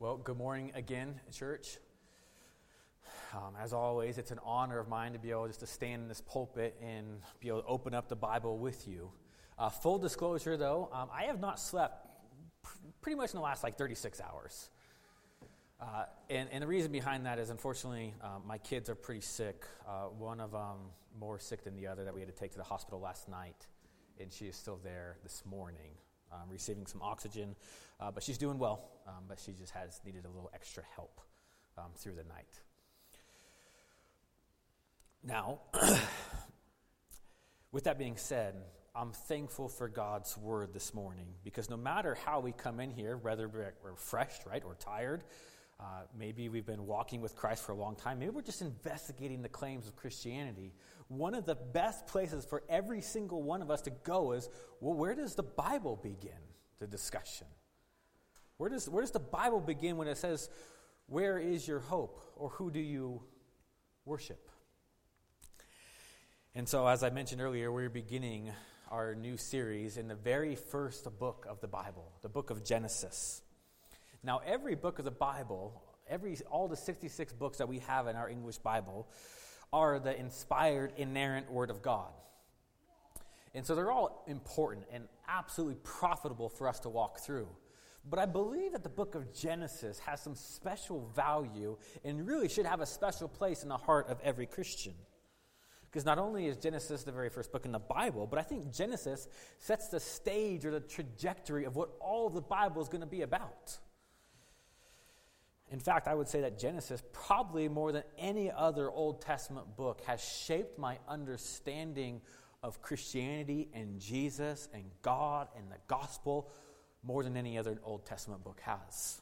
Well, good morning again, church. Um, as always, it's an honor of mine to be able just to stand in this pulpit and be able to open up the Bible with you. Uh, full disclosure, though, um, I have not slept pr- pretty much in the last like 36 hours. Uh, and, and, the reason behind that is, unfortunately, uh, my kids are pretty sick. Uh, one of them more sick than the other that we had to take to the hospital last night, and she is still there this morning um, receiving some oxygen. Uh, but she's doing well, um, but she just has needed a little extra help um, through the night. Now, with that being said, I'm thankful for God's word this morning because no matter how we come in here, whether we're refreshed, right, or tired, uh, maybe we've been walking with Christ for a long time. Maybe we're just investigating the claims of Christianity. One of the best places for every single one of us to go is well, where does the Bible begin the discussion? Where does, where does the Bible begin when it says, Where is your hope? or Who do you worship? And so, as I mentioned earlier, we're beginning our new series in the very first book of the Bible, the book of Genesis. Now, every book of the Bible, every, all the 66 books that we have in our English Bible, are the inspired, inerrant Word of God. And so they're all important and absolutely profitable for us to walk through. But I believe that the book of Genesis has some special value and really should have a special place in the heart of every Christian. Because not only is Genesis the very first book in the Bible, but I think Genesis sets the stage or the trajectory of what all the Bible is going to be about. In fact, I would say that Genesis, probably more than any other Old Testament book, has shaped my understanding of Christianity and Jesus and God and the gospel more than any other Old Testament book has.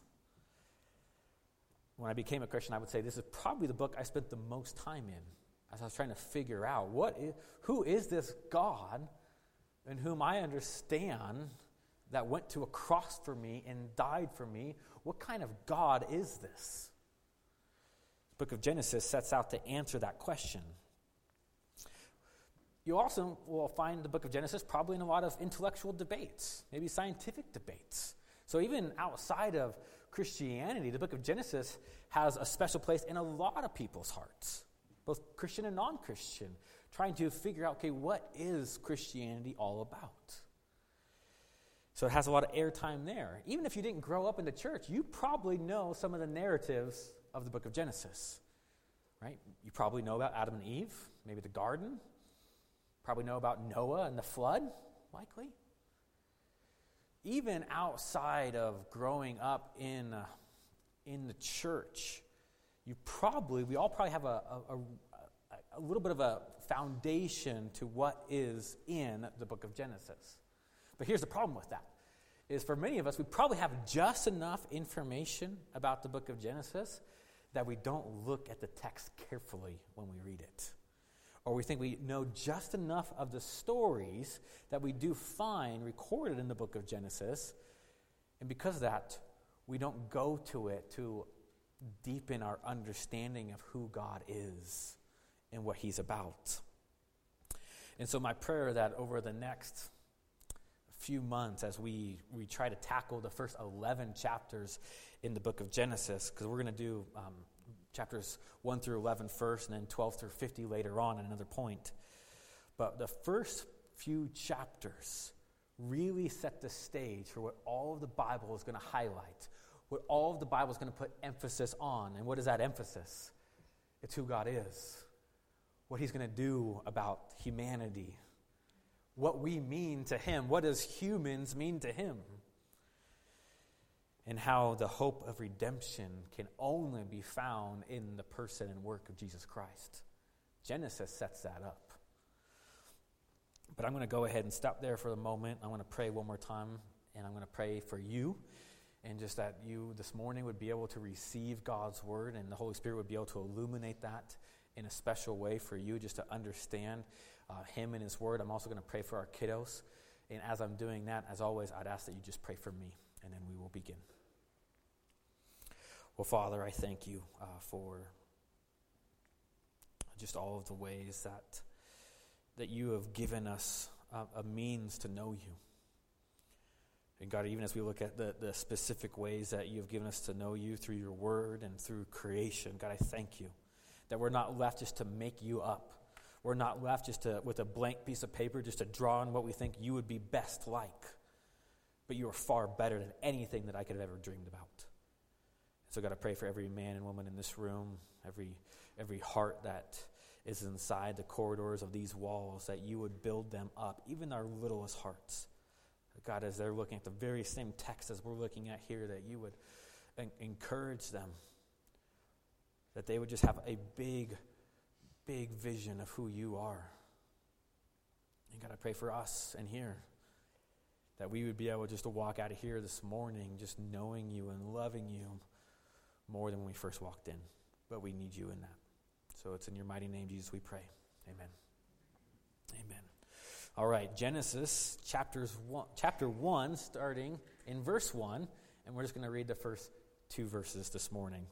When I became a Christian, I would say this is probably the book I spent the most time in as I was trying to figure out what is, who is this God in whom I understand that went to a cross for me and died for me what kind of God is this? The book of Genesis sets out to answer that question. You also will find the book of Genesis probably in a lot of intellectual debates, maybe scientific debates. So, even outside of Christianity, the book of Genesis has a special place in a lot of people's hearts, both Christian and non Christian, trying to figure out okay, what is Christianity all about? So it has a lot of airtime there. Even if you didn't grow up in the church, you probably know some of the narratives of the book of Genesis. Right? You probably know about Adam and Eve, maybe the garden. Probably know about Noah and the flood, likely. Even outside of growing up in, uh, in the church, you probably, we all probably have a, a, a, a little bit of a foundation to what is in the book of Genesis. But here's the problem with that is for many of us, we probably have just enough information about the book of Genesis that we don't look at the text carefully when we read it. Or we think we know just enough of the stories that we do find recorded in the book of Genesis. And because of that, we don't go to it to deepen our understanding of who God is and what He's about. And so, my prayer that over the next few months as we, we try to tackle the first 11 chapters in the book of Genesis, because we're going to do um, chapters 1 through 11 first, and then 12 through 50 later on at another point. But the first few chapters really set the stage for what all of the Bible is going to highlight, what all of the Bible is going to put emphasis on. And what is that emphasis? It's who God is, what He's going to do about humanity, what we mean to Him. What does humans mean to Him? And how the hope of redemption can only be found in the person and work of Jesus Christ. Genesis sets that up. But I'm going to go ahead and stop there for a moment. I want to pray one more time, and I'm going to pray for you, and just that you this morning would be able to receive God's word, and the Holy Spirit would be able to illuminate that in a special way for you, just to understand uh, Him and His Word. I'm also going to pray for our kiddos. And as I'm doing that, as always, I'd ask that you just pray for me, and then we will begin. Well, Father, I thank you uh, for just all of the ways that that you have given us a means to know you. And God, even as we look at the, the specific ways that you have given us to know you through your word and through creation, God, I thank you that we're not left just to make you up. We're not left just to, with a blank piece of paper just to draw on what we think you would be best like. But you are far better than anything that I could have ever dreamed about. So, God, I pray for every man and woman in this room, every, every heart that is inside the corridors of these walls, that you would build them up, even our littlest hearts. God, as they're looking at the very same text as we're looking at here, that you would en- encourage them, that they would just have a big, big vision of who you are. And God, I pray for us and here that we would be able just to walk out of here this morning just knowing you and loving you more than when we first walked in. But we need you in that. So it's in your mighty name, Jesus, we pray. Amen. Amen. All right, Genesis chapters one, chapter 1, starting in verse 1, and we're just going to read the first two verses this morning.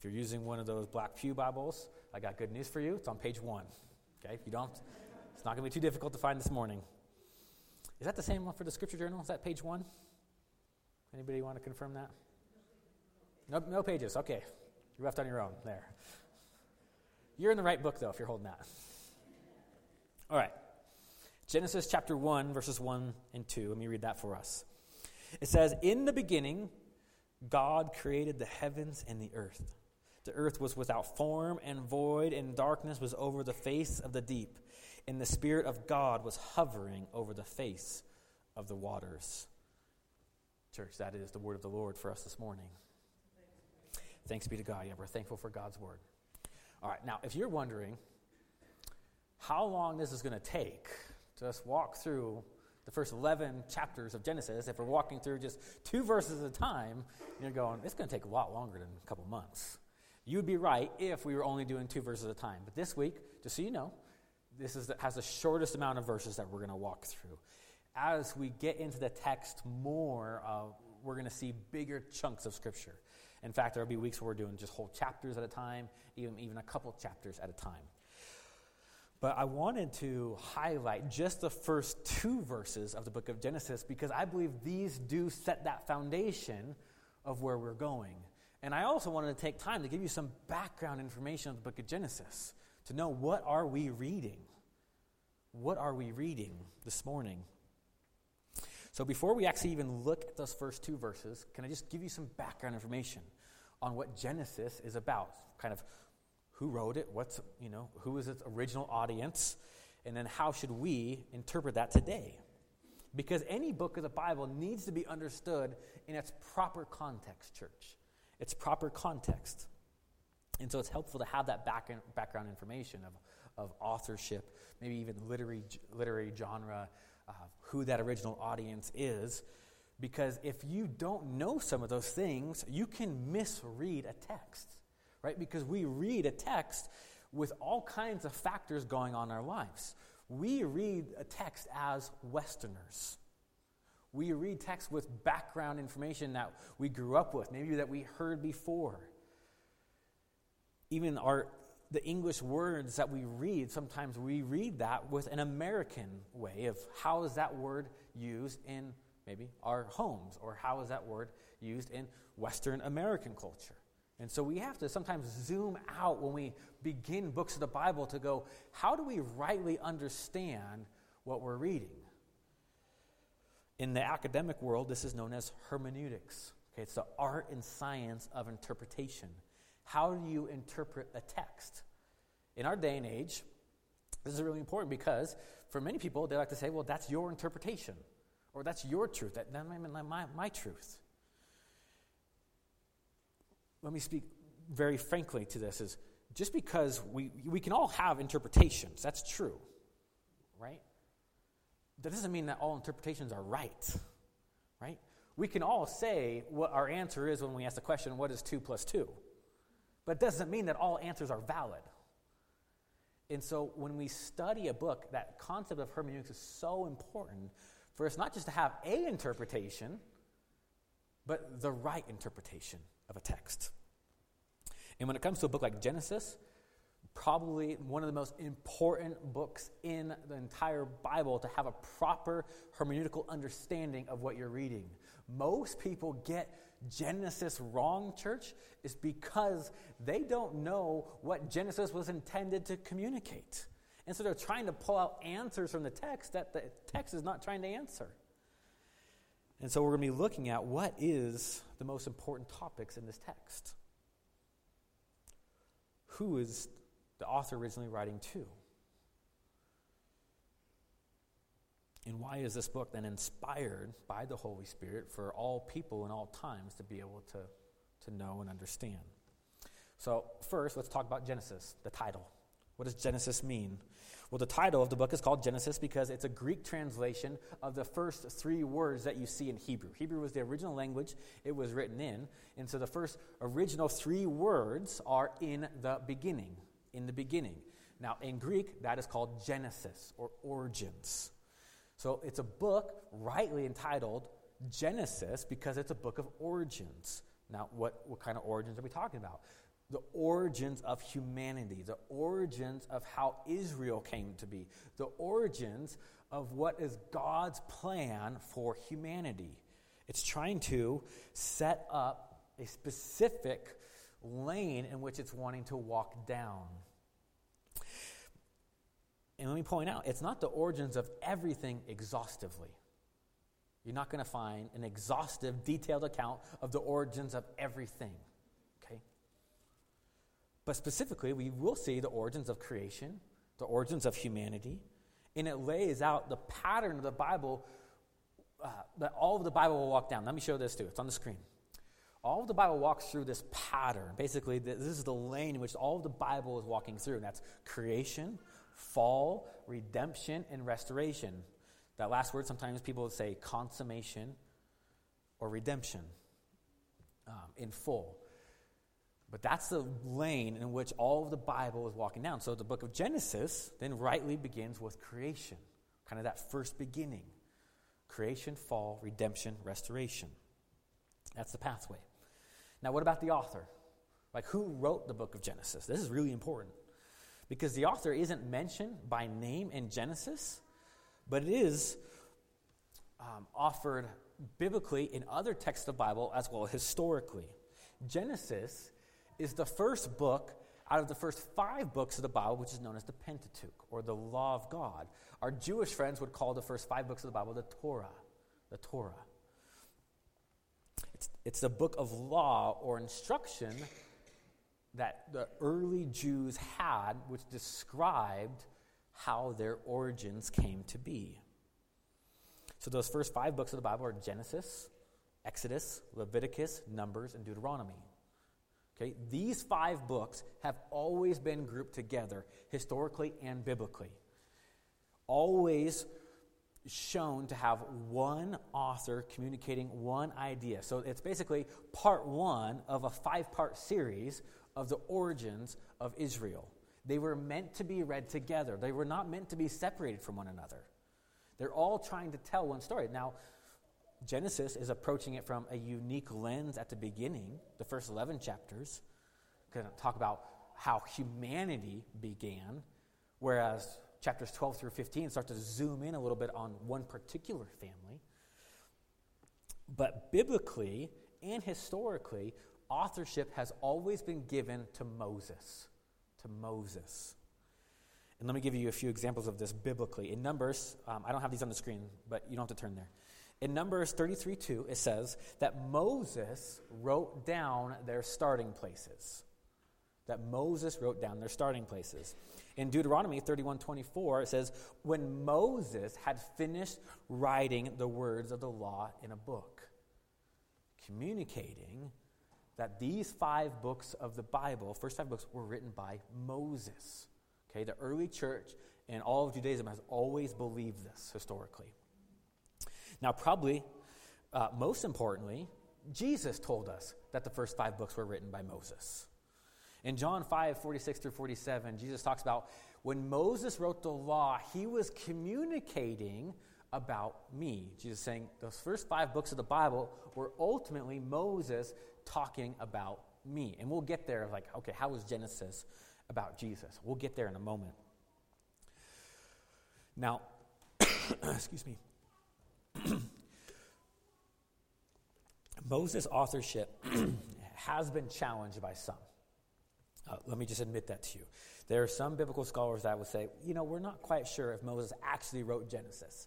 If you're using one of those Black Pew Bibles, I got good news for you. It's on page 1. Okay, if you don't, it's not going to be too difficult to find this morning. Is that the same one for the Scripture Journal? Is that page 1? Anybody want to confirm that? No, no pages. Okay. You're left on your own there. You're in the right book, though, if you're holding that. All right. Genesis chapter 1, verses 1 and 2. Let me read that for us. It says, In the beginning, God created the heavens and the earth. The earth was without form and void, and darkness was over the face of the deep. And the Spirit of God was hovering over the face of the waters. Church, that is the word of the Lord for us this morning. Thanks be to God. Yeah, we're thankful for God's word. All right, now, if you're wondering how long this is going to take, to just walk through the first 11 chapters of Genesis, if we're walking through just two verses at a time, you're going, it's going to take a lot longer than a couple months. You'd be right if we were only doing two verses at a time. But this week, just so you know, this is has the shortest amount of verses that we're going to walk through. As we get into the text more, uh, we're going to see bigger chunks of Scripture. In fact, there will be weeks where we're doing just whole chapters at a time, even, even a couple chapters at a time. But I wanted to highlight just the first two verses of the book of Genesis because I believe these do set that foundation of where we're going. And I also wanted to take time to give you some background information of the book of Genesis to know what are we reading? What are we reading this morning? So before we actually even look at those first two verses, can I just give you some background information on what Genesis is about? Kind of who wrote it, what's, you know, who is its original audience, and then how should we interpret that today? Because any book of the Bible needs to be understood in its proper context, church. Its proper context. And so it's helpful to have that back background information of, of authorship, maybe even literary, literary genre, uh, who that original audience is. Because if you don't know some of those things, you can misread a text right? Because we read a text with all kinds of factors going on in our lives. We read a text as Westerners. We read text with background information that we grew up with, maybe that we heard before. Even our the English words that we read, sometimes we read that with an American way of how is that word used in maybe our homes, or how is that word used in Western American culture. And so we have to sometimes zoom out when we begin books of the Bible to go, how do we rightly understand what we're reading? In the academic world, this is known as hermeneutics. Okay, it's the art and science of interpretation. How do you interpret a text? In our day and age, this is really important because for many people, they like to say, well, that's your interpretation, or that's your truth, that, that's my, my, my truth let me speak very frankly to this is just because we, we can all have interpretations, that's true, right? That doesn't mean that all interpretations are right, right? We can all say what our answer is when we ask the question, what is 2 plus 2? But it doesn't mean that all answers are valid. And so when we study a book, that concept of hermeneutics is so important for us not just to have a interpretation, but the right interpretation of a text. And when it comes to a book like Genesis, probably one of the most important books in the entire Bible to have a proper hermeneutical understanding of what you're reading. most people get Genesis wrong, church, is because they don't know what Genesis was intended to communicate. And so they're trying to pull out answers from the text that the text is not trying to answer. And so we're going to be looking at what is the most important topics in this text. Who is the author originally writing to? And why is this book then inspired by the Holy Spirit for all people in all times to be able to, to know and understand? So, first, let's talk about Genesis, the title. What does Genesis mean? Well, the title of the book is called Genesis because it's a Greek translation of the first three words that you see in Hebrew. Hebrew was the original language it was written in. And so the first original three words are in the beginning. In the beginning. Now, in Greek, that is called Genesis or origins. So it's a book rightly entitled Genesis because it's a book of origins. Now, what, what kind of origins are we talking about? The origins of humanity, the origins of how Israel came to be, the origins of what is God's plan for humanity. It's trying to set up a specific lane in which it's wanting to walk down. And let me point out, it's not the origins of everything exhaustively. You're not going to find an exhaustive, detailed account of the origins of everything. Okay? But specifically, we will see the origins of creation, the origins of humanity, and it lays out the pattern of the Bible uh, that all of the Bible will walk down. Let me show this too. It's on the screen. All of the Bible walks through this pattern. Basically, this is the lane in which all of the Bible is walking through, and that's creation, fall, redemption, and restoration. That last word, sometimes people say consummation or redemption um, in full. But that's the lane in which all of the Bible is walking down. So the book of Genesis then rightly begins with creation, kind of that first beginning creation, fall, redemption, restoration. That's the pathway. Now, what about the author? Like, who wrote the book of Genesis? This is really important because the author isn't mentioned by name in Genesis, but it is um, offered biblically in other texts of the Bible as well as historically. Genesis is the first book out of the first five books of the Bible, which is known as the Pentateuch or the Law of God. Our Jewish friends would call the first five books of the Bible the Torah. The Torah. It's, the book of law or instruction that the early Jews had, which described how their origins came to be. So, those first five books of the Bible are Genesis, Exodus, Leviticus, Numbers, and Deuteronomy. Okay, these five books have always been grouped together, historically and biblically. Always shown to have one author communicating one idea. So it's basically part one of a five part series of the origins of Israel. They were meant to be read together, they were not meant to be separated from one another. They're all trying to tell one story. Now, Genesis is approaching it from a unique lens at the beginning, the first 11 chapters, going to talk about how humanity began, whereas chapters 12 through 15 start to zoom in a little bit on one particular family. But biblically and historically, authorship has always been given to Moses. To Moses. And let me give you a few examples of this biblically. In Numbers, um, I don't have these on the screen, but you don't have to turn there. In Numbers 33 2, it says that Moses wrote down their starting places. That Moses wrote down their starting places. In Deuteronomy 31 24, it says, When Moses had finished writing the words of the law in a book, communicating that these five books of the Bible, first five books, were written by Moses. Okay, the early church and all of Judaism has always believed this historically. Now, probably uh, most importantly, Jesus told us that the first five books were written by Moses. In John 5 46 through 47, Jesus talks about when Moses wrote the law, he was communicating about me. Jesus saying those first five books of the Bible were ultimately Moses talking about me. And we'll get there, like, okay, how was Genesis about Jesus? We'll get there in a moment. Now, excuse me. Moses' authorship has been challenged by some. Uh, let me just admit that to you. There are some biblical scholars that would say, you know, we're not quite sure if Moses actually wrote Genesis.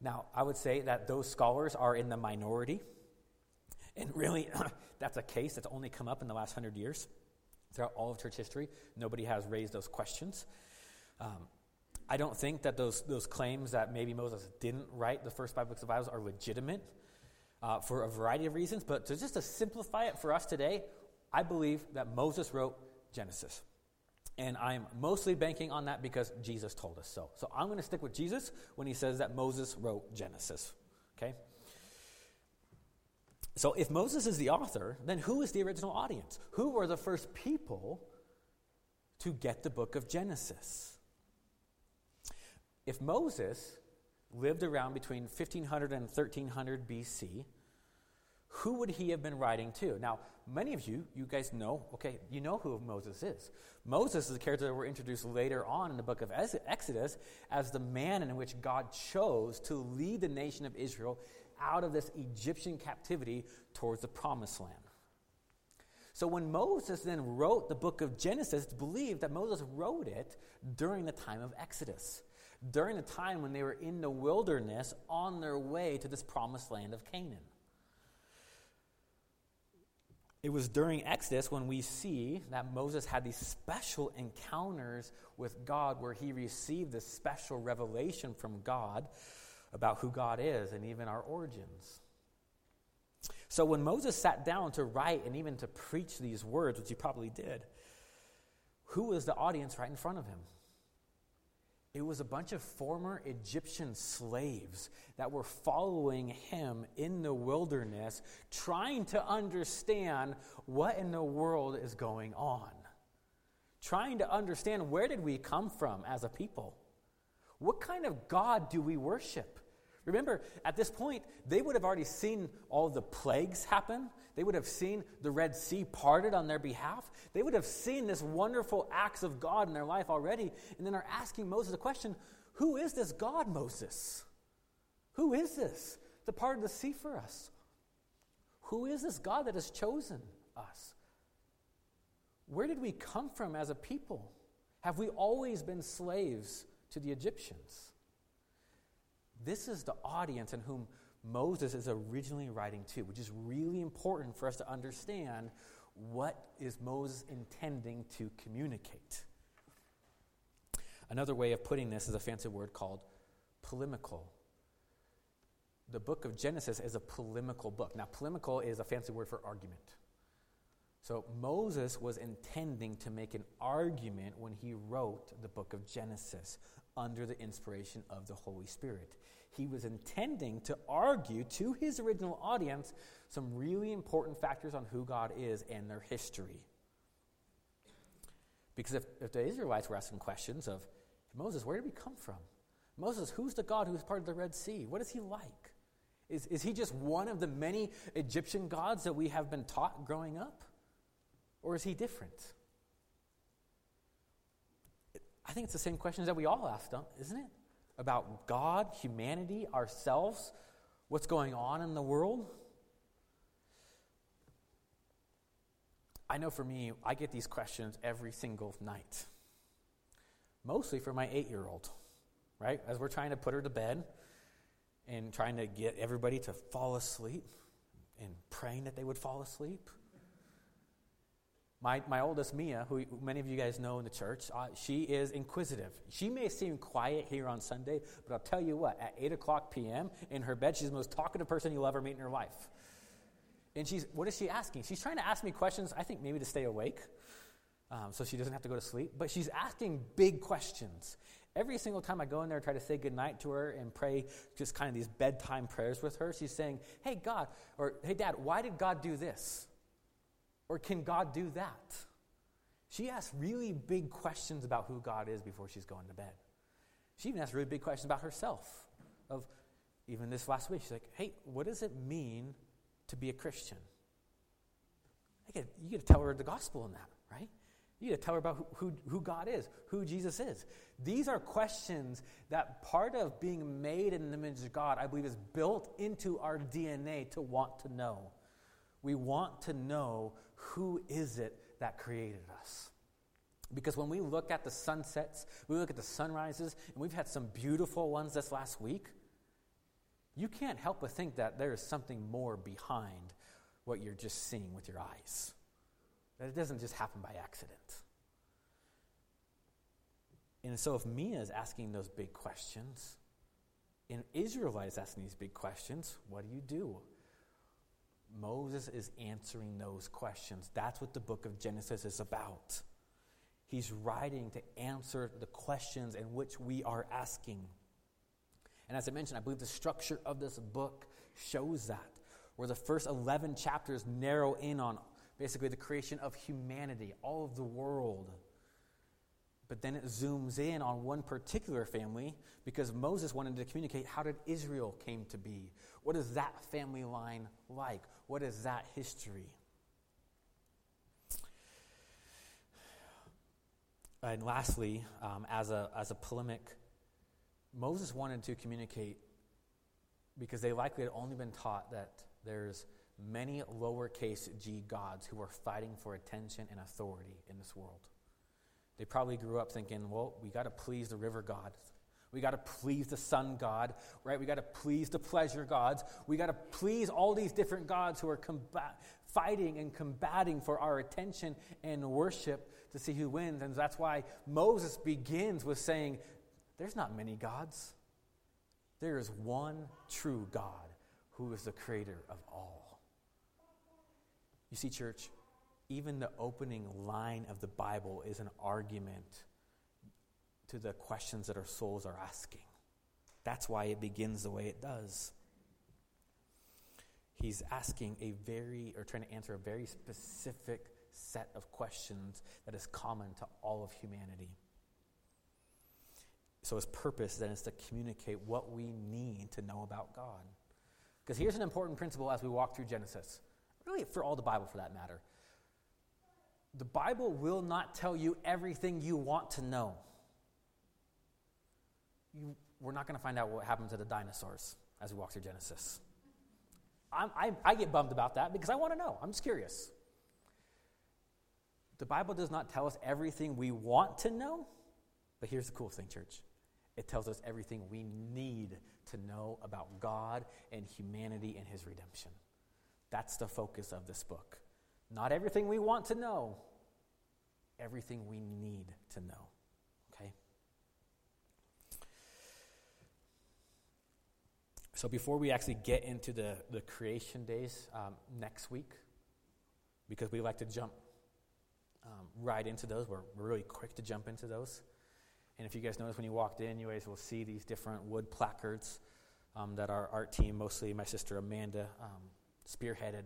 Now, I would say that those scholars are in the minority. And really, that's a case that's only come up in the last hundred years. Throughout all of church history, nobody has raised those questions. Um, I don't think that those, those claims that maybe Moses didn't write the first five books of the Bible are legitimate uh, for a variety of reasons. But to just to simplify it for us today, I believe that Moses wrote Genesis. And I'm mostly banking on that because Jesus told us so. So I'm going to stick with Jesus when he says that Moses wrote Genesis. Okay? So if Moses is the author, then who is the original audience? Who were the first people to get the book of Genesis? If Moses lived around between 1500 and 1300 BC, who would he have been writing to? Now, many of you, you guys know, okay, you know who Moses is. Moses is a character that we're introduced later on in the book of Exodus as the man in which God chose to lead the nation of Israel out of this Egyptian captivity towards the promised land. So when Moses then wrote the book of Genesis, it's believed that Moses wrote it during the time of Exodus, during the time when they were in the wilderness on their way to this promised land of Canaan. It was during Exodus when we see that Moses had these special encounters with God where he received this special revelation from God about who God is and even our origins. So when Moses sat down to write and even to preach these words, which he probably did, who was the audience right in front of him? It was a bunch of former Egyptian slaves that were following him in the wilderness, trying to understand what in the world is going on. Trying to understand where did we come from as a people? What kind of God do we worship? Remember, at this point, they would have already seen all the plagues happen. They would have seen the Red Sea parted on their behalf. They would have seen this wonderful acts of God in their life already. And then are asking Moses a question Who is this God, Moses? Who is this that parted the sea for us? Who is this God that has chosen us? Where did we come from as a people? Have we always been slaves to the Egyptians? This is the audience in whom Moses is originally writing to, which is really important for us to understand what is Moses intending to communicate. Another way of putting this is a fancy word called polemical. The book of Genesis is a polemical book. Now, polemical is a fancy word for argument. So, Moses was intending to make an argument when he wrote the book of Genesis under the inspiration of the Holy Spirit he was intending to argue to his original audience some really important factors on who God is and their history. Because if, if the Israelites were asking questions of Moses, where did we come from? Moses, who's the God who's part of the Red Sea? What is he like? Is, is he just one of the many Egyptian gods that we have been taught growing up? Or is he different? I think it's the same questions that we all ask, isn't it? about God, humanity, ourselves, what's going on in the world? I know for me, I get these questions every single night. Mostly for my eight year old, right? As we're trying to put her to bed and trying to get everybody to fall asleep and praying that they would fall asleep. My, my oldest, Mia, who many of you guys know in the church, uh, she is inquisitive. She may seem quiet here on Sunday, but I'll tell you what, at 8 o'clock p.m. in her bed, she's the most talkative person you'll ever meet in your life. And she's, what is she asking? She's trying to ask me questions, I think maybe to stay awake, um, so she doesn't have to go to sleep, but she's asking big questions. Every single time I go in there and try to say goodnight to her and pray just kind of these bedtime prayers with her, she's saying, Hey, God, or Hey, Dad, why did God do this? Or can God do that? She asks really big questions about who God is before she's going to bed. She even asks really big questions about herself. Of even this last week, she's like, "Hey, what does it mean to be a Christian?" Get, you got to tell her the gospel in that, right? You got to tell her about who, who, who, God is, who Jesus is. These are questions that part of being made in the image of God, I believe, is built into our DNA to want to know. We want to know who is it that created us. Because when we look at the sunsets, we look at the sunrises, and we've had some beautiful ones this last week, you can't help but think that there is something more behind what you're just seeing with your eyes. That it doesn't just happen by accident. And so, if Mia is asking those big questions, and Israel is asking these big questions, what do you do? Moses is answering those questions. That's what the book of Genesis is about. He's writing to answer the questions in which we are asking. And as I mentioned, I believe the structure of this book shows that, where the first 11 chapters narrow in on basically the creation of humanity, all of the world. But then it zooms in on one particular family because Moses wanted to communicate how did Israel came to be? What is that family line like? What is that history? And lastly, um, as, a, as a polemic, Moses wanted to communicate because they likely had only been taught that there's many lowercase g gods who are fighting for attention and authority in this world. They probably grew up thinking, well, we got to please the river god. We got to please the sun god, right? We got to please the pleasure gods. We got to please all these different gods who are fighting and combating for our attention and worship to see who wins. And that's why Moses begins with saying, There's not many gods. There is one true God who is the creator of all. You see, church, even the opening line of the Bible is an argument to the questions that our souls are asking. That's why it begins the way it does. He's asking a very, or trying to answer a very specific set of questions that is common to all of humanity. So, his purpose then is to communicate what we need to know about God. Because here's an important principle as we walk through Genesis, really for all the Bible for that matter the Bible will not tell you everything you want to know. You, we're not going to find out what happened to the dinosaurs as we walk through Genesis. I, I get bummed about that because I want to know. I'm just curious. The Bible does not tell us everything we want to know, but here's the cool thing, church it tells us everything we need to know about God and humanity and His redemption. That's the focus of this book. Not everything we want to know, everything we need to know. Okay? So, before we actually get into the, the creation days um, next week, because we like to jump um, right into those, we're, we're really quick to jump into those. And if you guys notice when you walked in, you guys will see these different wood placards um, that our art team, mostly my sister Amanda, um, spearheaded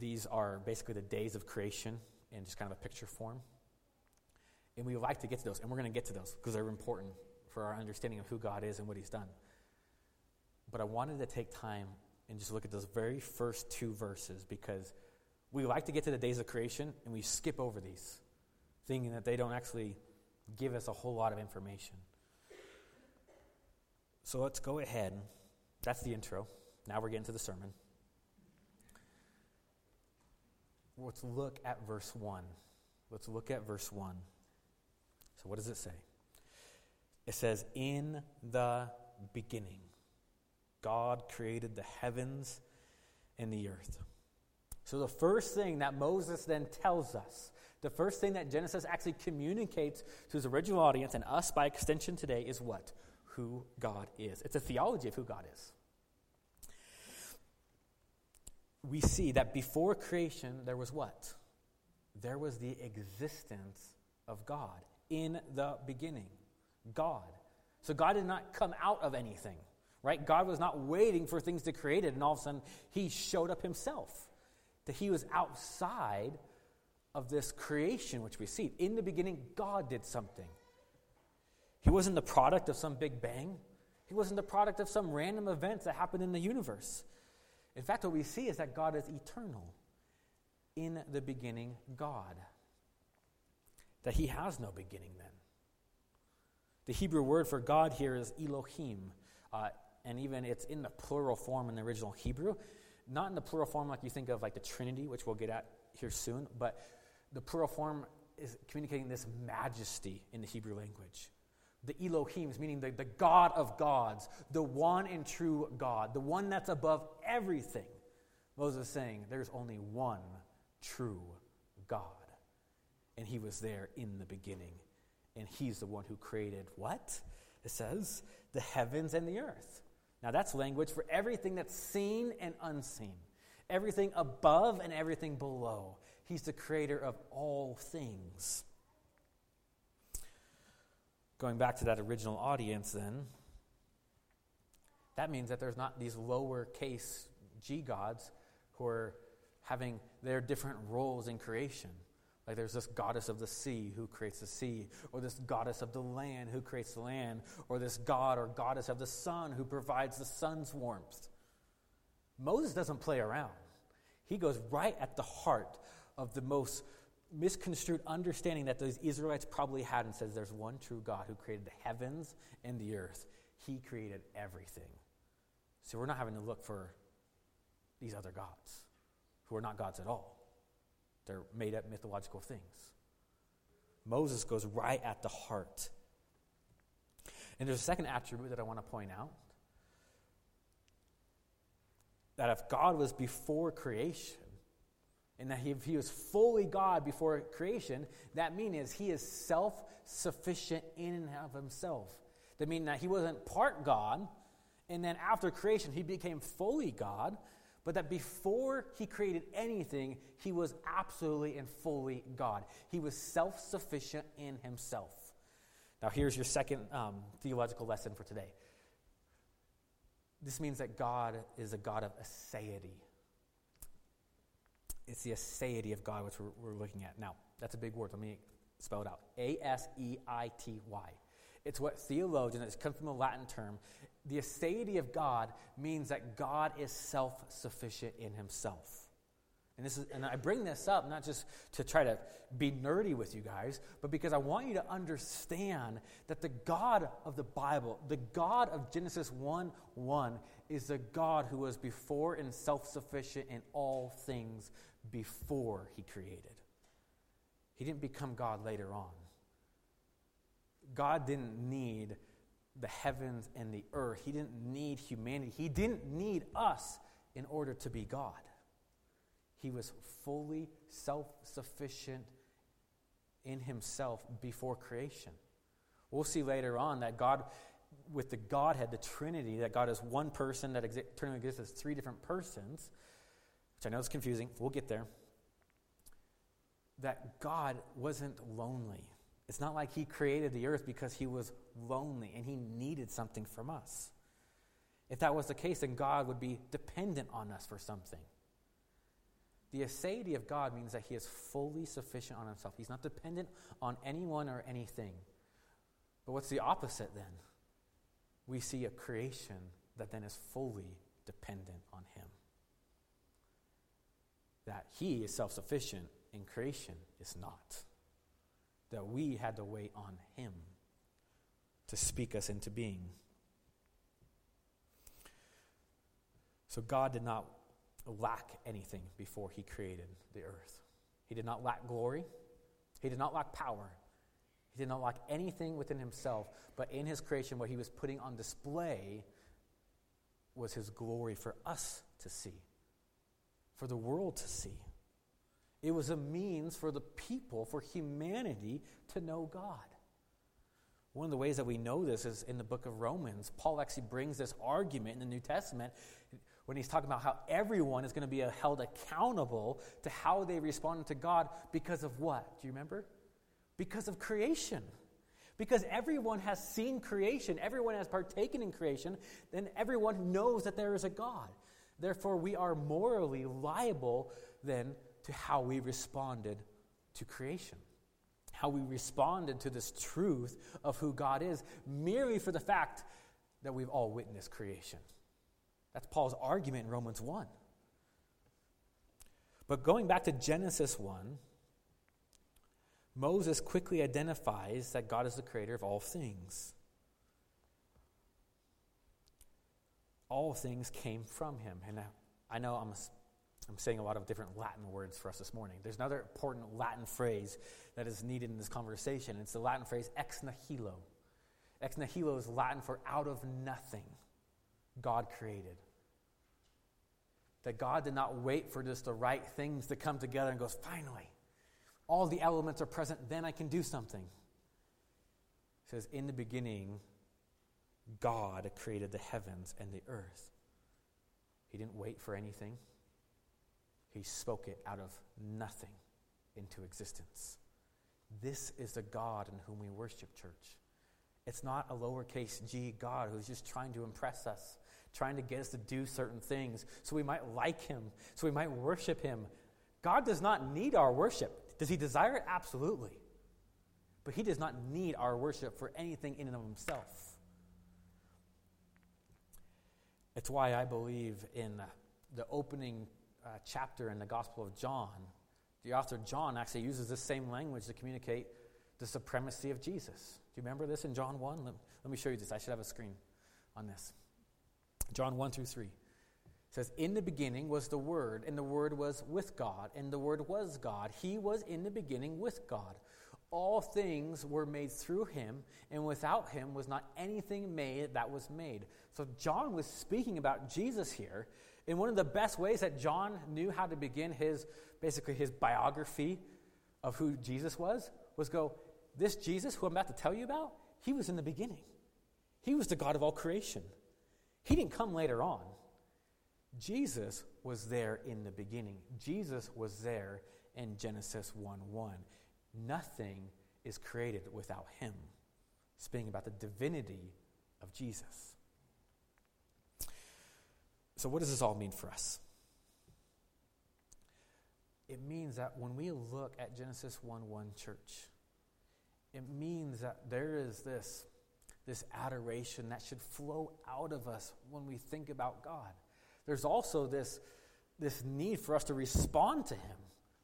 these are basically the days of creation in just kind of a picture form. And we like to get to those, and we're going to get to those because they're important for our understanding of who God is and what He's done. But I wanted to take time and just look at those very first two verses because we like to get to the days of creation and we skip over these, thinking that they don't actually give us a whole lot of information. So let's go ahead. That's the intro. Now we're getting to the sermon let's look at verse 1. Let's look at verse 1. So, what does it say? It says, In the beginning, God created the heavens and the earth. So, the first thing that Moses then tells us, the first thing that Genesis actually communicates to his original audience and us by extension today is what? Who God is. It's a theology of who God is we see that before creation, there was what? There was the existence of God in the beginning. God. So God did not come out of anything, right? God was not waiting for things to be created, and all of a sudden he showed up himself. That he was outside of this creation which we see. In the beginning, God did something. He wasn't the product of some big bang. He wasn't the product of some random events that happened in the universe. In fact, what we see is that God is eternal. In the beginning, God. That he has no beginning then. The Hebrew word for God here is Elohim, uh, and even it's in the plural form in the original Hebrew. not in the plural form like you think of like the Trinity, which we'll get at here soon, but the plural form is communicating this majesty in the Hebrew language. The Elohims, meaning the, the God of gods, the one and true God, the one that's above everything. Moses is saying there's only one true God. And he was there in the beginning. And he's the one who created what? It says, the heavens and the earth. Now, that's language for everything that's seen and unseen, everything above and everything below. He's the creator of all things. Going back to that original audience, then, that means that there's not these lowercase g gods who are having their different roles in creation. Like there's this goddess of the sea who creates the sea, or this goddess of the land who creates the land, or this god or goddess of the sun who provides the sun's warmth. Moses doesn't play around. He goes right at the heart of the most misconstrued understanding that those Israelites probably had and says there's one true God who created the heavens and the earth. He created everything. So we're not having to look for these other gods who are not gods at all. They're made up mythological things. Moses goes right at the heart. And there's a second attribute that I want to point out that if God was before creation, and that if he was fully God before creation, that means he is self sufficient in and of himself. That means that he wasn't part God, and then after creation, he became fully God but that before he created anything, he was absolutely and fully God. He was self sufficient in himself. Now, here's your second um, theological lesson for today. This means that God is a God of aseity. It's the aseity of God, which we're, we're looking at. Now, that's a big word. Let me spell it out A S E I T Y. It's what theologians, it's come from a Latin term, the aseity of God means that God is self sufficient in himself. And, this is, and I bring this up not just to try to be nerdy with you guys, but because I want you to understand that the God of the Bible, the God of Genesis 1 1, is the God who was before and self sufficient in all things before he created. He didn't become God later on. God didn't need the heavens and the earth. He didn't need humanity. He didn't need us in order to be God. He was fully self sufficient in himself before creation. We'll see later on that God, with the Godhead, the Trinity, that God is one person that eternally exists as three different persons, which I know is confusing. We'll get there. That God wasn't lonely. It's not like he created the earth because he was lonely and he needed something from us. If that was the case, then God would be dependent on us for something. The aseity of God means that he is fully sufficient on himself. He's not dependent on anyone or anything. But what's the opposite then? We see a creation that then is fully dependent on him. That he is self sufficient and creation is not that we had to wait on Him to speak us into being. So God did not lack anything before He created the earth. He did not lack glory, He did not lack power. He did not lack anything within himself, but in his creation, what he was putting on display was his glory for us to see, for the world to see. It was a means for the people, for humanity to know God. One of the ways that we know this is in the book of Romans. Paul actually brings this argument in the New Testament when he's talking about how everyone is going to be held accountable to how they responded to God because of what? Do you remember? Because of creation. Because everyone has seen creation, everyone has partaken in creation, then everyone knows that there is a God. Therefore, we are morally liable then to how we responded to creation, how we responded to this truth of who God is, merely for the fact that we've all witnessed creation. That's Paul's argument in Romans 1. But going back to Genesis 1, Moses quickly identifies that God is the creator of all things. All things came from him. And I know I'm, I'm saying a lot of different Latin words for us this morning. There's another important Latin phrase that is needed in this conversation. It's the Latin phrase ex nihilo. Ex nihilo is Latin for out of nothing. God created. That God did not wait for just the right things to come together and goes, finally, all the elements are present, then I can do something. It says, In the beginning, God created the heavens and the earth. He didn't wait for anything, He spoke it out of nothing into existence. This is the God in whom we worship, church. It's not a lowercase g God who's just trying to impress us, trying to get us to do certain things so we might like Him, so we might worship Him. God does not need our worship. Does He desire it? Absolutely. But He does not need our worship for anything in and of Himself. It's why I believe in the opening uh, chapter in the Gospel of John. The author John actually uses the same language to communicate the supremacy of Jesus. Do you remember this in John 1? Let, let me show you this. I should have a screen on this. John 1 through 3 says, In the beginning was the Word, and the Word was with God, and the Word was God. He was in the beginning with God. All things were made through him, and without him was not anything made that was made. So John was speaking about Jesus here. And one of the best ways that John knew how to begin his basically his biography of who Jesus was was go, this Jesus who I'm about to tell you about, he was in the beginning. He was the God of all creation. He didn't come later on. Jesus was there in the beginning. Jesus was there in Genesis 1 1. Nothing is created without him. Speaking about the divinity of Jesus. So, what does this all mean for us? It means that when we look at Genesis 1 1 church, it means that there is this, this adoration that should flow out of us when we think about God. There's also this, this need for us to respond to Him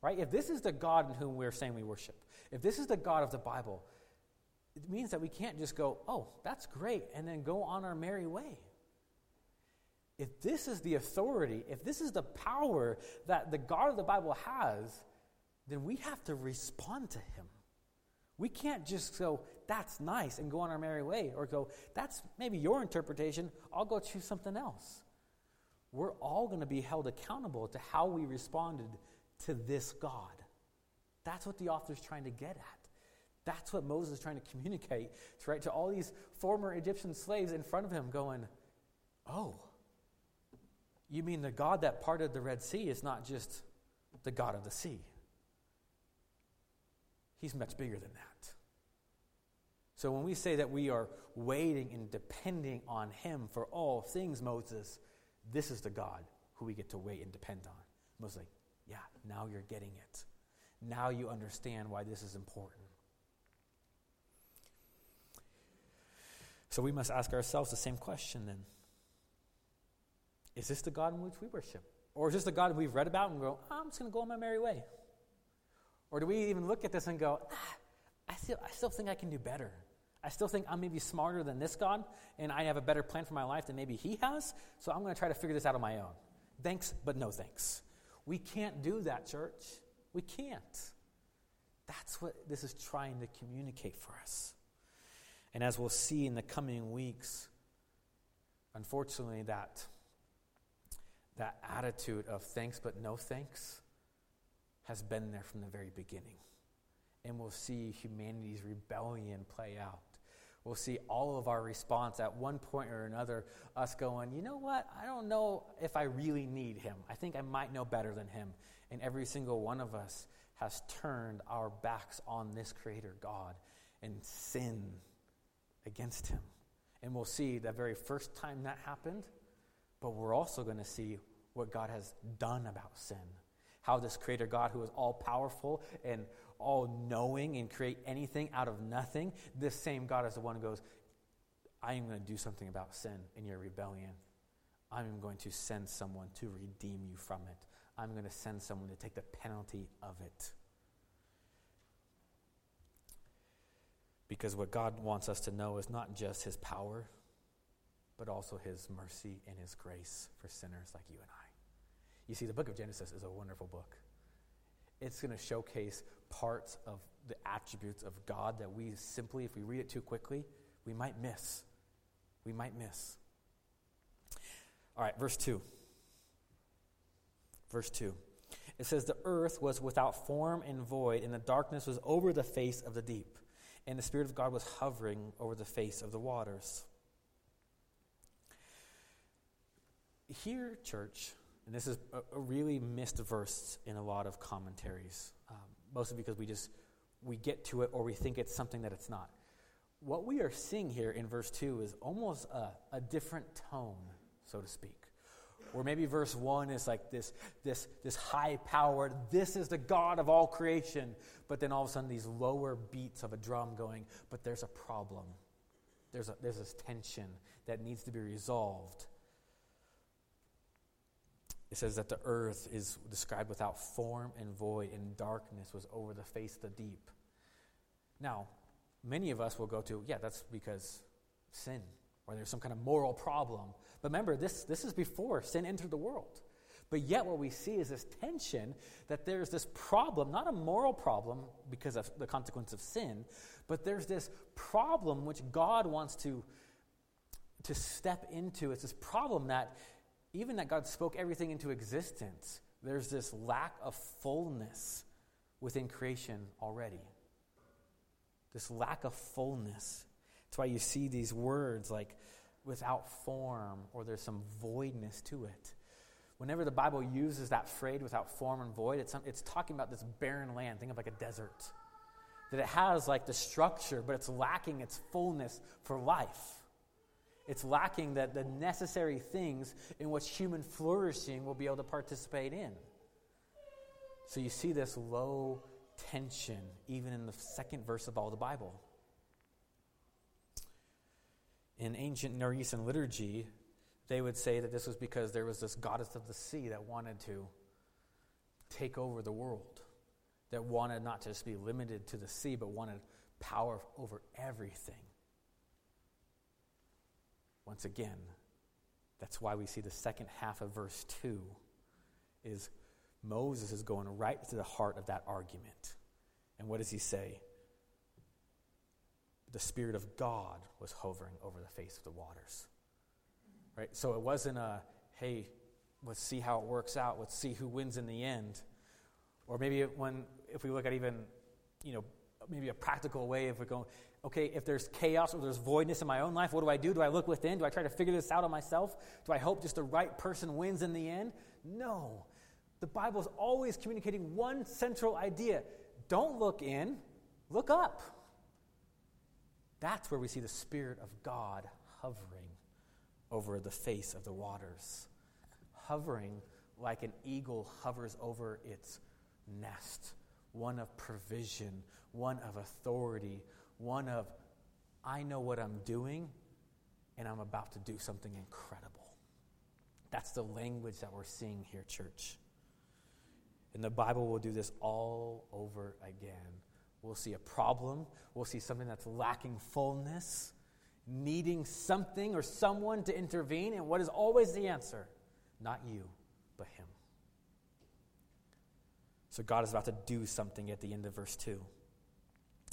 right? If this is the God in whom we're saying we worship, if this is the God of the Bible, it means that we can't just go, oh, that's great, and then go on our merry way. If this is the authority, if this is the power that the God of the Bible has, then we have to respond to him. We can't just go, that's nice, and go on our merry way, or go, that's maybe your interpretation, I'll go choose something else. We're all going to be held accountable to how we responded to this God. That's what the author's trying to get at. That's what Moses is trying to communicate right, to all these former Egyptian slaves in front of him, going, Oh, you mean the God that parted the Red Sea is not just the God of the sea? He's much bigger than that. So when we say that we are waiting and depending on Him for all things, Moses, this is the God who we get to wait and depend on. Moses like, yeah, now you're getting it. Now you understand why this is important. So we must ask ourselves the same question then. Is this the God in which we worship? Or is this the God we've read about and go, oh, I'm just going to go on my merry way? Or do we even look at this and go, ah, I, still, I still think I can do better? I still think I'm maybe smarter than this God, and I have a better plan for my life than maybe He has, so I'm going to try to figure this out on my own. Thanks, but no thanks. We can't do that, church. We can't. That's what this is trying to communicate for us. And as we'll see in the coming weeks, unfortunately, that, that attitude of thanks but no thanks has been there from the very beginning. And we'll see humanity's rebellion play out we'll see all of our response at one point or another, us going, you know what? I don't know if I really need him. I think I might know better than him. And every single one of us has turned our backs on this Creator God and sin against him. And we'll see the very first time that happened, but we're also going to see what God has done about sin. How this Creator God, who is all powerful and all knowing and create anything out of nothing, this same God is the one who goes, I am going to do something about sin in your rebellion. I'm going to send someone to redeem you from it. I'm going to send someone to take the penalty of it. Because what God wants us to know is not just his power, but also his mercy and his grace for sinners like you and I. You see, the book of Genesis is a wonderful book. It's going to showcase parts of the attributes of God that we simply, if we read it too quickly, we might miss. We might miss. All right, verse 2. Verse 2. It says, The earth was without form and void, and the darkness was over the face of the deep, and the Spirit of God was hovering over the face of the waters. Here, church, and this is a, a really missed verse in a lot of commentaries, um, mostly because we just we get to it or we think it's something that it's not. What we are seeing here in verse 2 is almost a, a different tone, so to speak. Or maybe verse 1 is like this, this, this high powered, this is the God of all creation. But then all of a sudden, these lower beats of a drum going, but there's a problem. There's, a, there's this tension that needs to be resolved. It says that the earth is described without form and void, and darkness was over the face of the deep. Now, many of us will go to, yeah, that's because sin, or there's some kind of moral problem. But remember, this, this is before sin entered the world. But yet, what we see is this tension that there's this problem, not a moral problem because of the consequence of sin, but there's this problem which God wants to, to step into. It's this problem that even that God spoke everything into existence, there's this lack of fullness within creation already. This lack of fullness. That's why you see these words like without form or there's some voidness to it. Whenever the Bible uses that phrase without form and void, it's, it's talking about this barren land. Think of like a desert. That it has like the structure, but it's lacking its fullness for life. It's lacking that the necessary things in which human flourishing will be able to participate in. So you see this low tension even in the second verse of all the Bible. In ancient Near Eastern liturgy, they would say that this was because there was this goddess of the sea that wanted to take over the world, that wanted not to just be limited to the sea, but wanted power over everything. Once again, that's why we see the second half of verse 2 is Moses is going right to the heart of that argument. And what does he say? The Spirit of God was hovering over the face of the waters. Right? So it wasn't a, hey, let's see how it works out, let's see who wins in the end. Or maybe when, if we look at even, you know, maybe a practical way of going, okay, if there's chaos or there's voidness in my own life, what do I do? Do I look within? Do I try to figure this out on myself? Do I hope just the right person wins in the end? No. The Bible is always communicating one central idea don't look in, look up. That's where we see the Spirit of God hovering over the face of the waters, hovering like an eagle hovers over its nest, one of provision, one of authority, one of, I know what I'm doing, and I'm about to do something incredible. That's the language that we're seeing here, church. And the Bible will do this all over again. We'll see a problem, we'll see something that's lacking fullness, needing something or someone to intervene, and what is always the answer? Not you, but Him. So God is about to do something at the end of verse 2.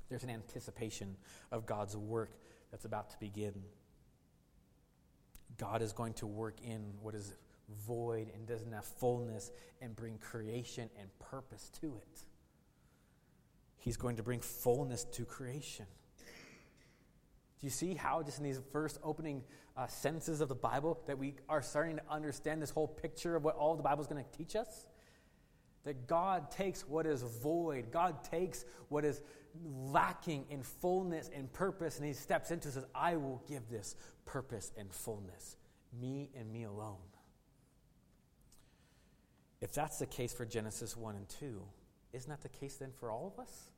There's an anticipation of God's work that's about to begin. God is going to work in what is void and doesn't have fullness and bring creation and purpose to it. He's going to bring fullness to creation. Do you see how, just in these first opening uh, sentences of the Bible, that we are starting to understand this whole picture of what all the Bible is going to teach us? That God takes what is void, God takes what is lacking in fullness and purpose, and He steps into and says, I will give this purpose and fullness. Me and me alone. If that's the case for Genesis 1 and 2, isn't that the case then for all of us?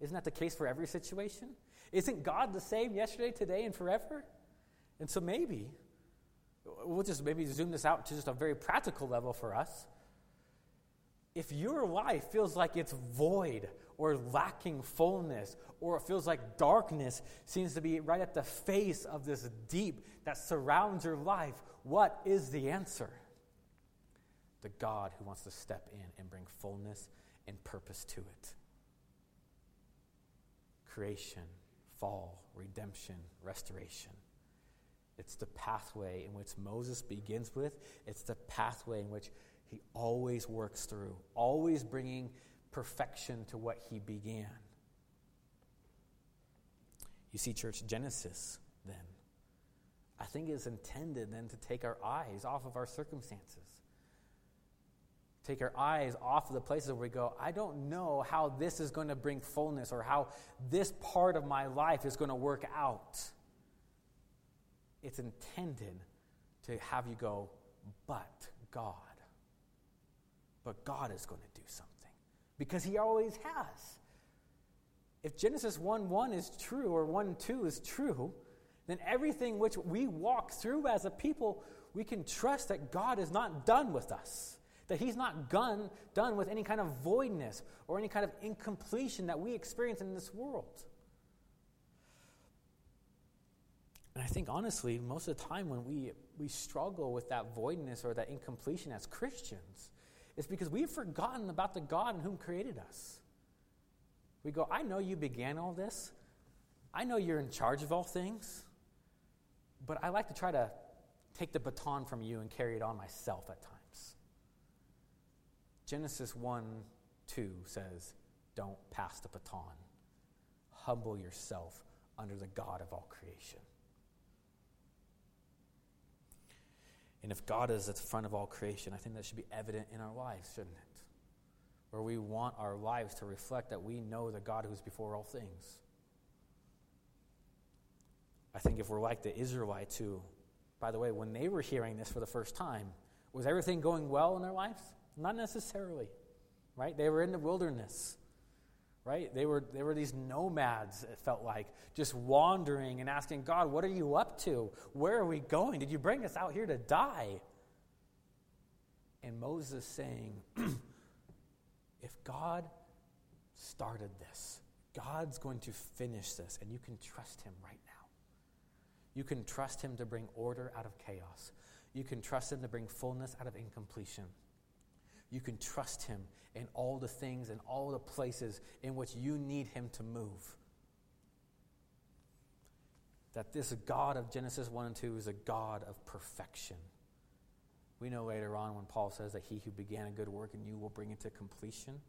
Isn't that the case for every situation? Isn't God the same yesterday, today, and forever? And so maybe, we'll just maybe zoom this out to just a very practical level for us if your life feels like it's void or lacking fullness, or it feels like darkness seems to be right at the face of this deep that surrounds your life, what is the answer? the God who wants to step in and bring fullness and purpose to it. Creation, fall, redemption, restoration. It's the pathway in which Moses begins with, it's the pathway in which he always works through, always bringing perfection to what he began. You see, church, Genesis, then, I think is intended then to take our eyes off of our circumstances. Take our eyes off of the places where we go, I don't know how this is going to bring fullness or how this part of my life is going to work out. It's intended to have you go, but God. But God is going to do something because He always has. If Genesis 1 1 is true or 1 2 is true, then everything which we walk through as a people, we can trust that God is not done with us. That He's not done, done with any kind of voidness or any kind of incompletion that we experience in this world. And I think, honestly, most of the time when we, we struggle with that voidness or that incompletion as Christians, it's because we've forgotten about the God in whom created us. We go, I know you began all this. I know you're in charge of all things. But I like to try to take the baton from you and carry it on myself at times. Genesis 1 2 says, Don't pass the baton. Humble yourself under the God of all creation. And if God is at the front of all creation, I think that should be evident in our lives, shouldn't it? Where we want our lives to reflect that we know the God who's before all things. I think if we're like the Israelites who, by the way, when they were hearing this for the first time, was everything going well in their lives? Not necessarily, right? They were in the wilderness, right? They were, they were these nomads, it felt like, just wandering and asking God, What are you up to? Where are we going? Did you bring us out here to die? And Moses saying, If God started this, God's going to finish this, and you can trust Him right now. You can trust Him to bring order out of chaos. You can trust Him to bring fullness out of incompletion. You can trust Him in all the things and all the places in which you need Him to move. That this God of Genesis 1 and 2 is a God of perfection. We know later on when Paul says that he who began a good work in you will bring it to completion.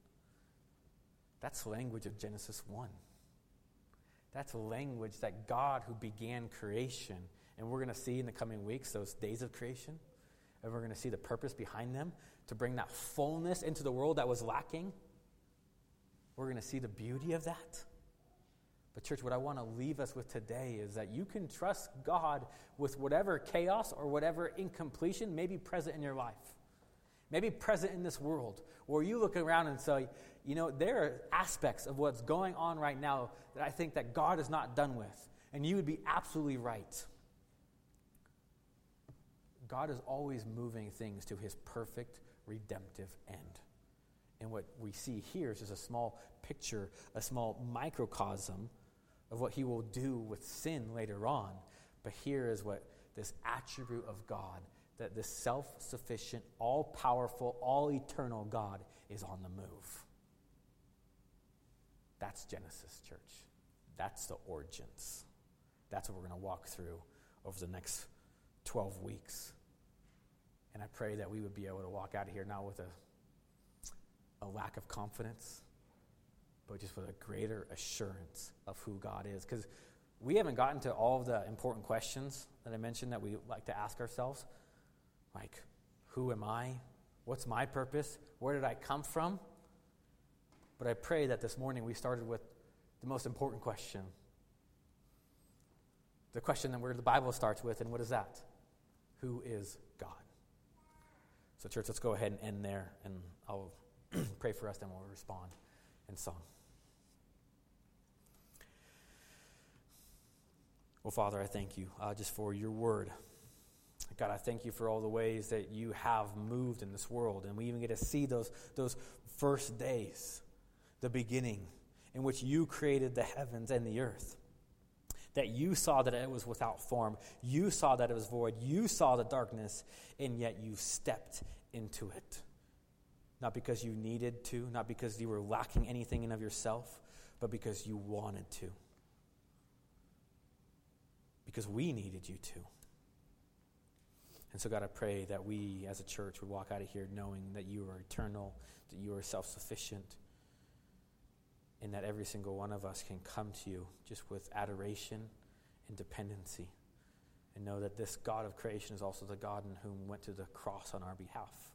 That's language of Genesis 1. That's language that God, who began creation, and we're going to see in the coming weeks those days of creation, and we're going to see the purpose behind them to bring that fullness into the world that was lacking. We're going to see the beauty of that. But, church, what I want to leave us with today is that you can trust God with whatever chaos or whatever incompletion may be present in your life, maybe present in this world, where you look around and say, you know, there are aspects of what's going on right now that I think that God is not done with. And you would be absolutely right. God is always moving things to his perfect redemptive end. And what we see here is just a small picture, a small microcosm of what he will do with sin later on. But here is what this attribute of God, that this self sufficient, all powerful, all eternal God is on the move. That's Genesis, church. That's the origins. That's what we're going to walk through over the next 12 weeks. And I pray that we would be able to walk out of here not with a, a lack of confidence, but just with a greater assurance of who God is. Because we haven't gotten to all of the important questions that I mentioned that we like to ask ourselves. Like, who am I? What's my purpose? Where did I come from? But I pray that this morning we started with the most important question. The question that where the Bible starts with, and what is that? Who is God? So, church, let's go ahead and end there, and I'll pray for us, then we'll respond in song. Well, Father, I thank you uh, just for your word. God, I thank you for all the ways that you have moved in this world. And we even get to see those, those first days the beginning in which you created the heavens and the earth. That you saw that it was without form, you saw that it was void, you saw the darkness, and yet you stepped into it. Not because you needed to, not because you were lacking anything in of yourself, but because you wanted to. Because we needed you to. And so, God, I pray that we as a church would walk out of here knowing that you are eternal, that you are self sufficient, and that every single one of us can come to you just with adoration and dependency. And know that this God of creation is also the God in whom went to the cross on our behalf.